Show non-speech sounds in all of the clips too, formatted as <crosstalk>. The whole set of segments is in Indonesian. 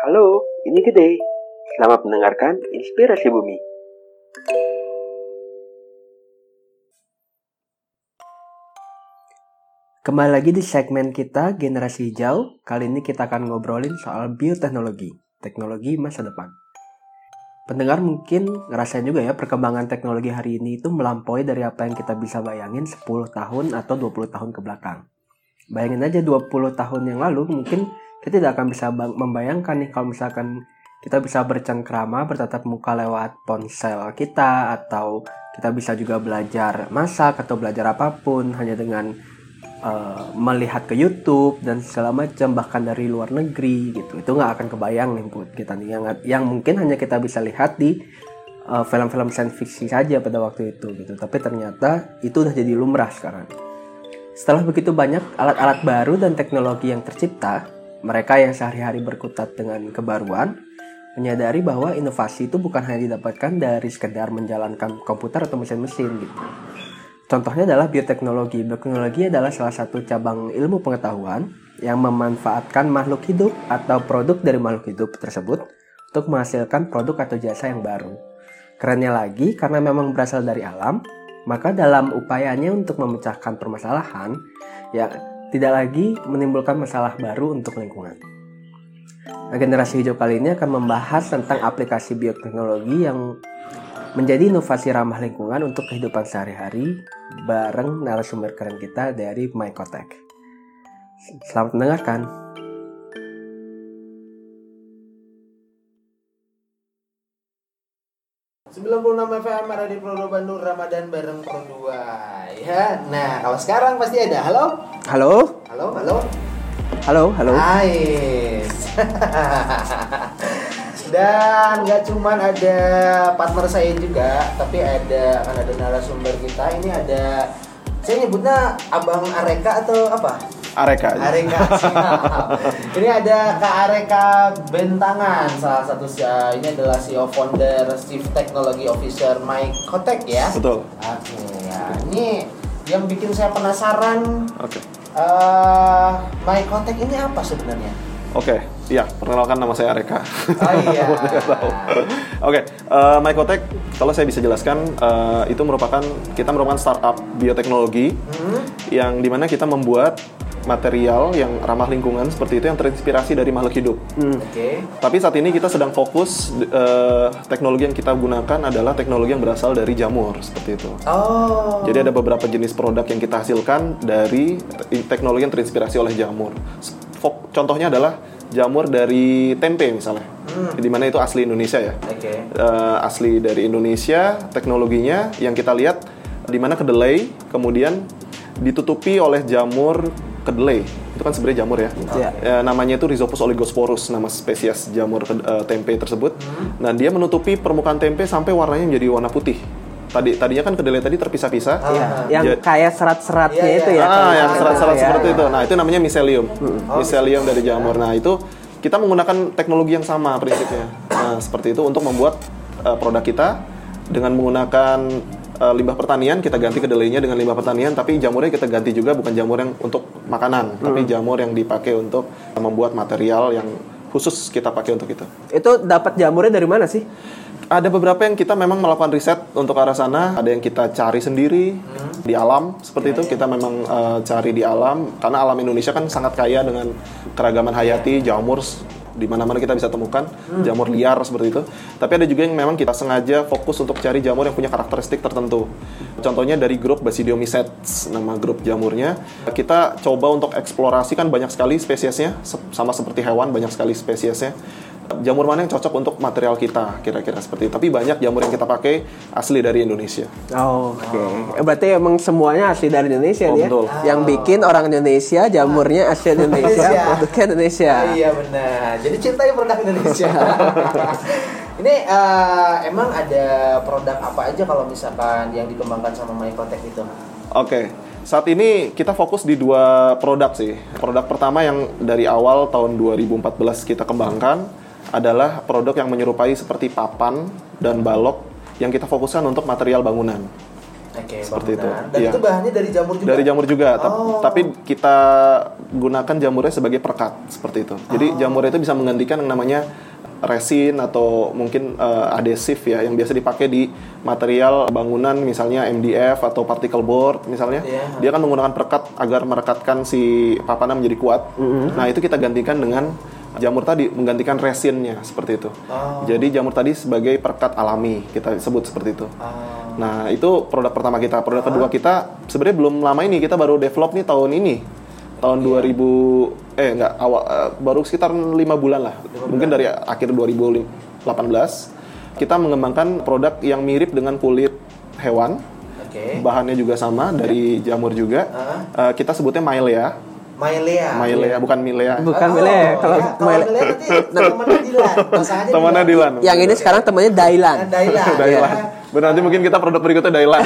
Halo, ini Gede. Selamat mendengarkan Inspirasi Bumi. Kembali lagi di segmen kita Generasi Hijau. Kali ini kita akan ngobrolin soal bioteknologi, teknologi masa depan. Pendengar mungkin ngerasain juga ya perkembangan teknologi hari ini itu melampaui dari apa yang kita bisa bayangin 10 tahun atau 20 tahun ke belakang. Bayangin aja 20 tahun yang lalu mungkin kita tidak akan bisa membayangkan nih kalau misalkan kita bisa bercengkrama bertatap muka lewat ponsel kita atau kita bisa juga belajar masak atau belajar apa pun hanya dengan uh, melihat ke YouTube dan segala macam bahkan dari luar negeri gitu. Itu nggak akan kebayang nih buat kita nih. Yang yang mungkin hanya kita bisa lihat di film film-film science fiction saja pada waktu itu gitu. Tapi ternyata itu udah jadi lumrah sekarang. Setelah begitu banyak alat-alat baru dan teknologi yang tercipta mereka yang sehari-hari berkutat dengan kebaruan menyadari bahwa inovasi itu bukan hanya didapatkan dari sekedar menjalankan komputer atau mesin-mesin gitu Contohnya adalah bioteknologi. Bioteknologi adalah salah satu cabang ilmu pengetahuan yang memanfaatkan makhluk hidup atau produk dari makhluk hidup tersebut untuk menghasilkan produk atau jasa yang baru. Kerennya lagi, karena memang berasal dari alam, maka dalam upayanya untuk memecahkan permasalahan, ya tidak lagi menimbulkan masalah baru untuk lingkungan. Nah, generasi hijau kali ini akan membahas tentang aplikasi bioteknologi yang menjadi inovasi ramah lingkungan untuk kehidupan sehari-hari bareng narasumber keren kita dari Mycotek. Selamat mendengarkan. Enam FM di Pro Bandung Ramadan bareng Pro 2 ya. Nah, kalau sekarang pasti ada. Halo? Halo? Halo, halo. Halo, halo. Hai. <laughs> Dan nggak cuman ada partner saya juga, tapi ada akan ada narasumber kita. Ini ada saya nyebutnya Abang Areka atau apa? Areka. Aja. Areka. <laughs> ini ada Kak Areka Bentangan, salah satu uh, ini adalah CEO founder Chief Technology Officer Mike Kotek ya. Betul. Oke ya. Ini yang bikin saya penasaran. Oke. Okay. Uh, Mike Kotek ini apa sebenarnya? Oke, okay. iya, perkenalkan nama saya Areka. Oh iya. <laughs> Oke, okay. uh, eh, Mycotech, kalau saya bisa jelaskan, uh, itu merupakan kita merupakan startup bioteknologi hmm. yang di mana kita membuat material yang ramah lingkungan seperti itu yang terinspirasi dari makhluk hidup. Hmm. Oke. Okay. Tapi saat ini kita sedang fokus uh, teknologi yang kita gunakan adalah teknologi yang berasal dari jamur seperti itu. Oh. Jadi ada beberapa jenis produk yang kita hasilkan dari teknologi yang terinspirasi oleh jamur contohnya adalah jamur dari tempe misalnya, hmm. di mana itu asli Indonesia ya. Okay. Uh, eh, asli dari Indonesia, teknologinya yang kita lihat di mana kedelai kemudian ditutupi oleh jamur kedelai itu kan sebenarnya jamur ya. Yeah. Uh, namanya itu Rhizopus oligosporus nama spesies jamur uh, tempe tersebut. Hmm. Nah dia menutupi permukaan tempe sampai warnanya menjadi warna putih tadi tadinya kan kedelai tadi terpisah-pisah. Ah. Iya. Yang ja kayak serat-seratnya iya, itu ya. Ah, yang serat-serat ya. seperti itu. Nah, itu namanya miselium. Hmm. Miselium dari jamur. Nah, itu kita menggunakan teknologi yang sama prinsipnya. Nah, seperti itu untuk membuat uh, produk kita dengan menggunakan uh, limbah pertanian kita ganti kedelainya dengan limbah pertanian tapi jamurnya kita ganti juga bukan jamur yang untuk makanan hmm. tapi jamur yang dipakai untuk membuat material yang khusus kita pakai untuk itu. Itu dapat jamurnya dari mana sih? ada beberapa yang kita memang melakukan riset untuk arah sana ada yang kita cari sendiri hmm. di alam seperti itu kita memang uh, cari di alam karena alam Indonesia kan sangat kaya dengan keragaman hayati jamur di mana-mana kita bisa temukan hmm. jamur liar seperti itu. Tapi ada juga yang memang kita sengaja fokus untuk cari jamur yang punya karakteristik tertentu. Contohnya dari grup Basidiomycetes, nama grup jamurnya. Kita coba untuk eksplorasi kan banyak sekali spesiesnya, sama seperti hewan banyak sekali spesiesnya jamur mana yang cocok untuk material kita kira-kira seperti itu. Tapi banyak jamur yang kita pakai asli dari Indonesia. Oh, oke. Okay. Oh. Berarti emang semuanya asli dari Indonesia oh, ya? Betul. Yang bikin orang Indonesia, jamurnya asli Indonesia, produknya Indonesia. Oh, iya benar. Jadi cintai produk Indonesia. <laughs> Ini uh, emang ada produk apa aja kalau misalkan yang dikembangkan sama Mycotech itu? Oke. Okay. Saat ini kita fokus di dua produk sih. Produk pertama yang dari awal tahun 2014 kita kembangkan adalah produk yang menyerupai seperti papan dan balok yang kita fokuskan untuk material bangunan. Oke, Seperti itu. bangunan. Dan Iya. itu bahannya dari jamur juga. Dari jamur juga, Oh. tapi kita gunakan jamurnya sebagai perekat seperti itu. Jadi Oh. jamur itu bisa menggantikan yang namanya resin atau mungkin eh, adhesif ya yang biasa dipakai di material bangunan misalnya MDF atau particle board misalnya. Iya. Dia kan menggunakan perekat agar merekatkan si papannya menjadi kuat. Nah, itu kita gantikan dengan jamur tadi menggantikan resinnya seperti itu. Oh. Jadi jamur tadi sebagai perekat alami kita sebut seperti itu. Ah, Nah, itu produk pertama kita. Produk kedua kita sebenarnya belum lama ini kita baru develop nih tahun ini. Tahun 2000 eh enggak awal eh, baru sekitar lima bulan lah. Mungkin dari akhir 2018 kita mengembangkan produk yang mirip dengan kulit hewan. Oke. Bahannya juga sama dari jamur juga. Eh, kita sebutnya Mailea. Mailea. Mailea bukan Milea. Bukan Oh, Mele, kalau ya, kalau Mele- Mailea nanti temannya Dilan. Temannya Dilan. Yang ini sekarang temannya Dailan. Dailan. <laughs> Dailan. ya. Benar nanti mungkin kita produk berikutnya Dailan.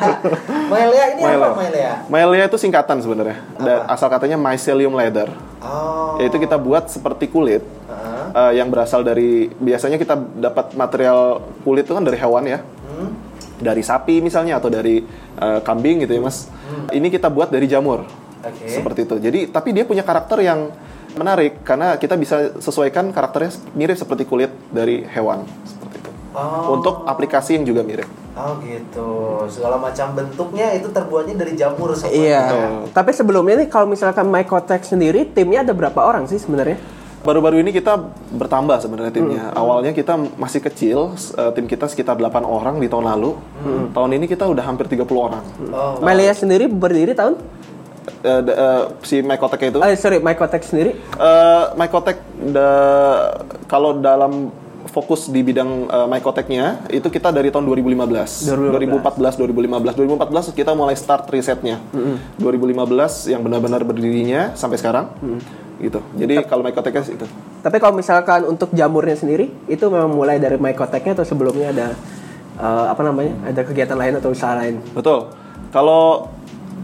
<laughs> Mailea ini apa Mailea. Mailea? Mailea itu singkatan sebenarnya. Asal katanya mycelium leather. Oh. Yaitu kita buat seperti kulit Heeh. eh, yang berasal dari biasanya kita dapat material kulit itu kan dari hewan ya. Hmm. Dari sapi misalnya atau dari eh, kambing gitu ya, Mas. Ini kita buat dari jamur. Oke. Seperti itu. Jadi tapi dia punya karakter yang menarik karena kita bisa sesuaikan karakternya mirip seperti kulit dari hewan seperti itu. Oh. Untuk aplikasi yang juga mirip. Oh gitu. Segala macam bentuknya itu terbuatnya dari jamur semua. Iya. Betul. Tapi sebelumnya nih kalau misalkan Mycotech sendiri timnya ada berapa orang sih sebenarnya? Baru-baru ini kita bertambah sebenarnya timnya. Awalnya kita masih kecil, eh, tim kita sekitar 8 orang di tahun lalu. Tahun ini kita udah hampir 30 orang. Oh. Melia sendiri berdiri tahun? Eh, si Mycotech itu, Eh sorry, Mycotech sendiri. eh Mycotech kalau dalam fokus di bidang eh, Mycotech-nya itu kita dari tahun 2015. 2014, 2015. 2014 kita mulai start risetnya. 2015 yang benar-benar berdirinya sampai sekarang. Gitu. Jadi kalau Mycotech itu. Tapi kalau misalkan untuk jamurnya sendiri itu memang mulai dari Mycotech-nya atau sebelumnya ada eh, apa namanya? Ada kegiatan lain atau usaha lain? Betul. Kalau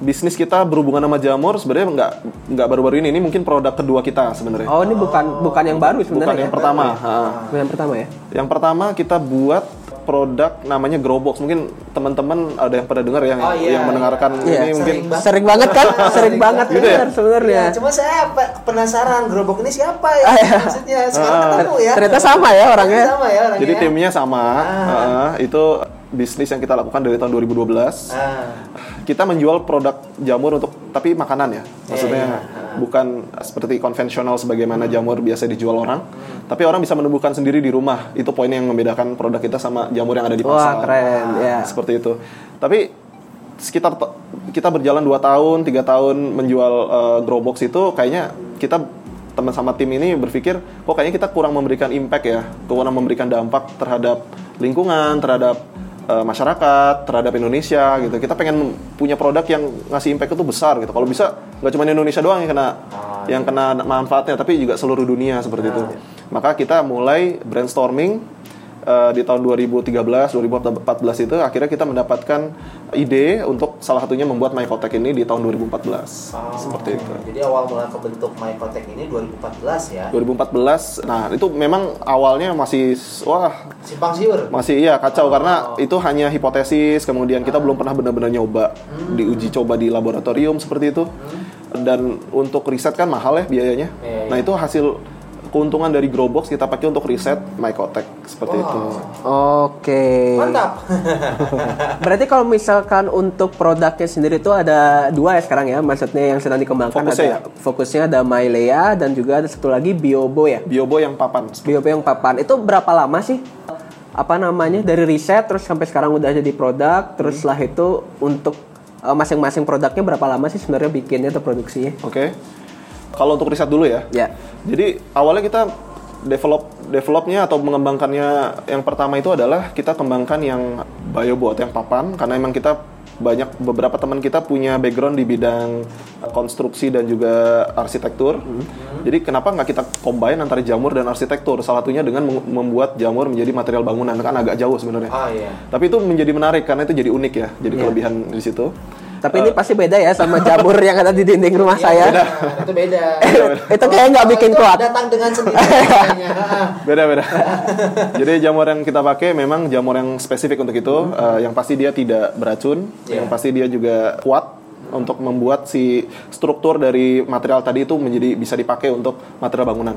bisnis kita berhubungan sama jamur sebenarnya nggak nggak baru-baru ini. Ini mungkin produk kedua kita sebenarnya. Oh, ini bukan bukan yang baru sebenarnya. Bukan yang ya? pertama. Ha. Bukan yang pertama ya? Yang pertama kita buat produk namanya Growbox. Mungkin teman-teman ada yang pernah dengar ya Oh, iya, yang mendengarkan iya. ini mungkin Sering banget. Sering banget kan? <laughs> Sering banget Gitu ya? sebenarnya. Ya, cuma saya pe- penasaran gerobak ini siapa ya? Ah, iya. Maksudnya sekarang ketemu ya. Ternyata sama ya orangnya. Sama ya orangnya. jadi timnya sama. Ah. Ha, itu bisnis yang kita lakukan dari tahun 2012. Ah. Kita menjual produk jamur untuk tapi makanan ya. Maksudnya Iya, bukan seperti konvensional sebagaimana jamur biasa dijual orang, tapi orang bisa menumbuhkan sendiri di rumah. Itu poin yang membedakan produk kita sama jamur yang ada di Wah, pasar. keren. Ya. Seperti itu. Tapi sekitar kita berjalan 2 tahun, tiga tahun menjual uh, Growbox itu kayaknya kita teman sama tim ini berpikir kok kayaknya kita kurang memberikan impact ya, kurang memberikan dampak terhadap lingkungan, terhadap uh, masyarakat, terhadap Indonesia gitu. Kita pengen punya produk yang ngasih impact itu besar gitu. Kalau bisa nggak cuma Indonesia doang yang kena yang kena manfaatnya, tapi juga seluruh dunia seperti itu. Maka kita mulai brainstorming Eh, di tahun 2013, 2014 itu akhirnya kita mendapatkan ide untuk salah satunya membuat Mycotech ini di tahun 2014. Oh, Seperti itu. Jadi awal mula kebentuk Mycotech ini 2014 ya. 2014. Nah, itu memang awalnya masih wah, Simpang siur. masih iya kacau karena itu hanya hipotesis, kemudian kita belum pernah benar-benar nyoba diuji coba di laboratorium seperti itu. Dan untuk riset kan mahal ya biayanya. Iya, Nah, itu hasil keuntungan dari Growbox kita pakai untuk riset Mycotech seperti itu. Oke. Mantap. <laughs> Berarti kalau misalkan untuk produknya sendiri itu ada dua ya sekarang ya, maksudnya yang sedang dikembangkan Fokusnya ada fokusnya ada Mailea dan juga ada satu lagi Biobo ya. Biobo yang papan. Biobo yang papan itu berapa lama sih? Apa namanya dari riset terus sampai sekarang udah jadi produk, terus setelah itu untuk eh, masing-masing produknya berapa lama sih sebenarnya bikinnya atau produksinya? Oke. Kalau untuk riset dulu ya. Ya. Jadi awalnya kita develop developnya atau mengembangkannya yang pertama itu adalah kita kembangkan yang biobot yang papan karena emang kita banyak beberapa teman kita punya background di bidang konstruksi dan juga arsitektur. Jadi kenapa nggak kita combine antara jamur dan arsitektur? Salah satunya dengan mem- membuat jamur menjadi material bangunan kan agak jauh sebenarnya. Oh iya. Tapi itu menjadi menarik karena itu jadi unik ya, jadi Iya. kelebihan di situ. Tapi ini pasti beda ya sama jamur yang ada di dinding rumah saya. Nah, itu beda. itu kayak nggak bikin kuat. Datang dengan sendiri. kayaknya. <laughs> beda beda jadi jamur yang kita pakai memang jamur yang spesifik untuk itu Eh, yang pasti dia tidak beracun Iya. yang pasti dia juga kuat untuk membuat si struktur dari material tadi itu menjadi bisa dipakai untuk material bangunan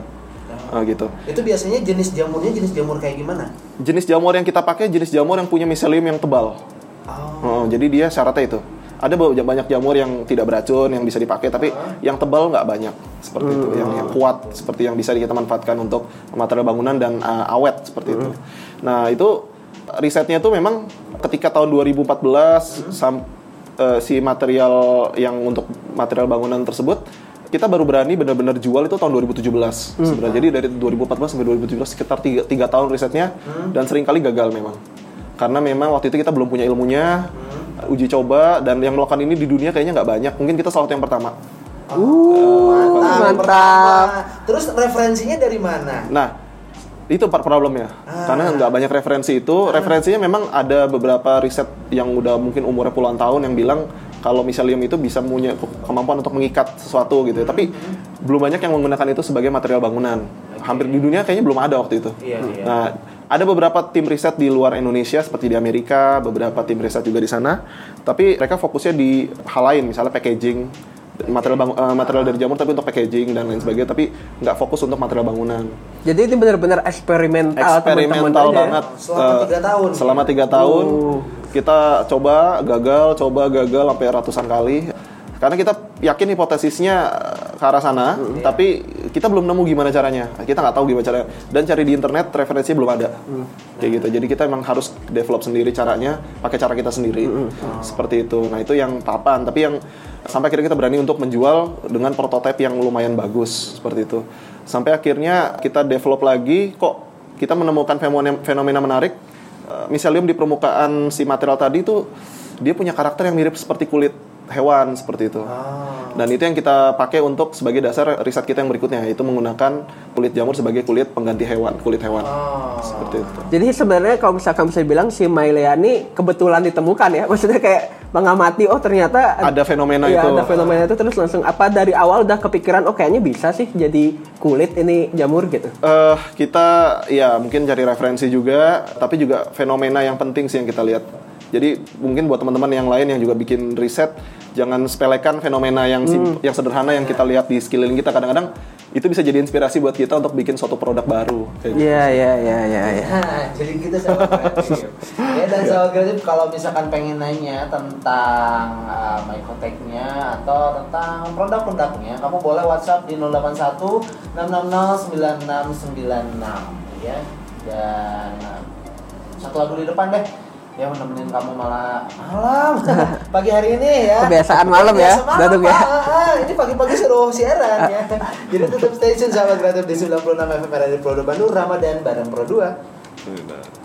Eh, gitu itu biasanya jenis jamurnya jenis jamur kayak gimana? jenis jamur yang kita pakai jenis jamur yang punya miselium yang tebal Oh. Oh, jadi dia syaratnya itu ada ba- banyak jamur yang tidak beracun yang bisa dipakai tapi yang tebal nggak banyak. Seperti itu yang, yang kuat seperti yang bisa kita manfaatkan untuk material bangunan dan uh, awet seperti itu. Nah itu risetnya itu memang ketika tahun 2014 sam- uh, si material yang untuk material bangunan tersebut kita baru berani benar-benar jual itu tahun 2017 sebenarnya. Jadi dari 2014 sampai 2017 sekitar tiga, tiga tahun risetnya dan sering kali gagal memang. Karena memang waktu itu kita belum punya ilmunya uji coba dan yang melakukan ini di dunia kayaknya nggak banyak mungkin kita salah satu yang pertama Mantap. mantap. pertama. Terus referensinya dari mana? nah itu part problemnya karena nggak banyak referensi itu referensinya memang ada beberapa riset yang udah mungkin umurnya puluhan tahun yang bilang kalau miselium itu bisa punya kemampuan untuk mengikat sesuatu gitu ya. tapi belum banyak yang menggunakan itu sebagai material bangunan hampir di dunia kayaknya belum ada waktu itu Iya, iya. Nah, ada beberapa tim riset di luar Indonesia seperti di Amerika, beberapa tim riset juga di sana. Tapi mereka fokusnya di hal lain, misalnya packaging, material bang- eh, material dari jamur tapi untuk packaging dan lain sebagainya, tapi nggak fokus untuk material bangunan. Jadi ini benar-benar eksperimental Eksperimental aja ya. banget. Selama Eh, tiga tahun. Selama tiga tahun kita coba gagal, coba gagal sampai ratusan kali. Karena kita yakin hipotesisnya eh, ke arah sana, tapi kita belum nemu gimana caranya. Kita nggak tahu gimana caranya. Dan cari di internet referensinya belum ada. Kayak gitu. Jadi kita emang harus develop sendiri caranya, pakai cara kita sendiri. Seperti itu. Nah itu yang papan. Tapi yang sampai akhirnya kita berani untuk menjual dengan prototipe yang lumayan bagus seperti itu. Sampai akhirnya kita develop lagi, kok kita menemukan fenomena, menarik. Eh, Miselium di permukaan si material tadi itu dia punya karakter yang mirip seperti kulit hewan seperti itu. Dan itu yang kita pakai untuk sebagai dasar riset kita yang berikutnya yaitu menggunakan kulit jamur sebagai kulit pengganti hewan, kulit hewan. Seperti itu. Jadi sebenarnya kalau misalkan bisa bilang si Mailea ini kebetulan ditemukan ya. <laughs> Maksudnya kayak mengamati oh ternyata Ada fenomena Iya, itu. ada fenomena itu terus langsung apa dari awal udah kepikiran oh kayaknya bisa sih jadi kulit ini jamur gitu. Eh kita ya mungkin cari referensi juga, tapi juga fenomena yang penting sih yang kita lihat. Jadi mungkin buat teman-teman yang lain yang juga bikin riset, jangan sepelekan fenomena yang sim- yang sederhana yang kita lihat di sekeliling kita. Kadang-kadang itu bisa jadi inspirasi buat kita untuk bikin suatu produk baru. Kayak gitu. Iya iya iya iya iya. Nah, jadi gitu sama kreatif. ya dan sama kreatif kalau misalkan pengen nanya tentang uh, Mycotech-nya atau tentang produk-produknya, kamu boleh WhatsApp di 081 660 9696 ya. Dan uh, satu lagu di depan deh. Ya nemenin kamu malah malam <laughs> pagi hari ini ya. Kebiasaan malam ya, Dadung ya. Ah, ah, ini pagi-pagi suruh siaran ya. <laughs> Jadi tetap stay tune sama kreatif di 96 FM Radio Pro 2 Bandung Ramadan bareng Pro 2. Udah.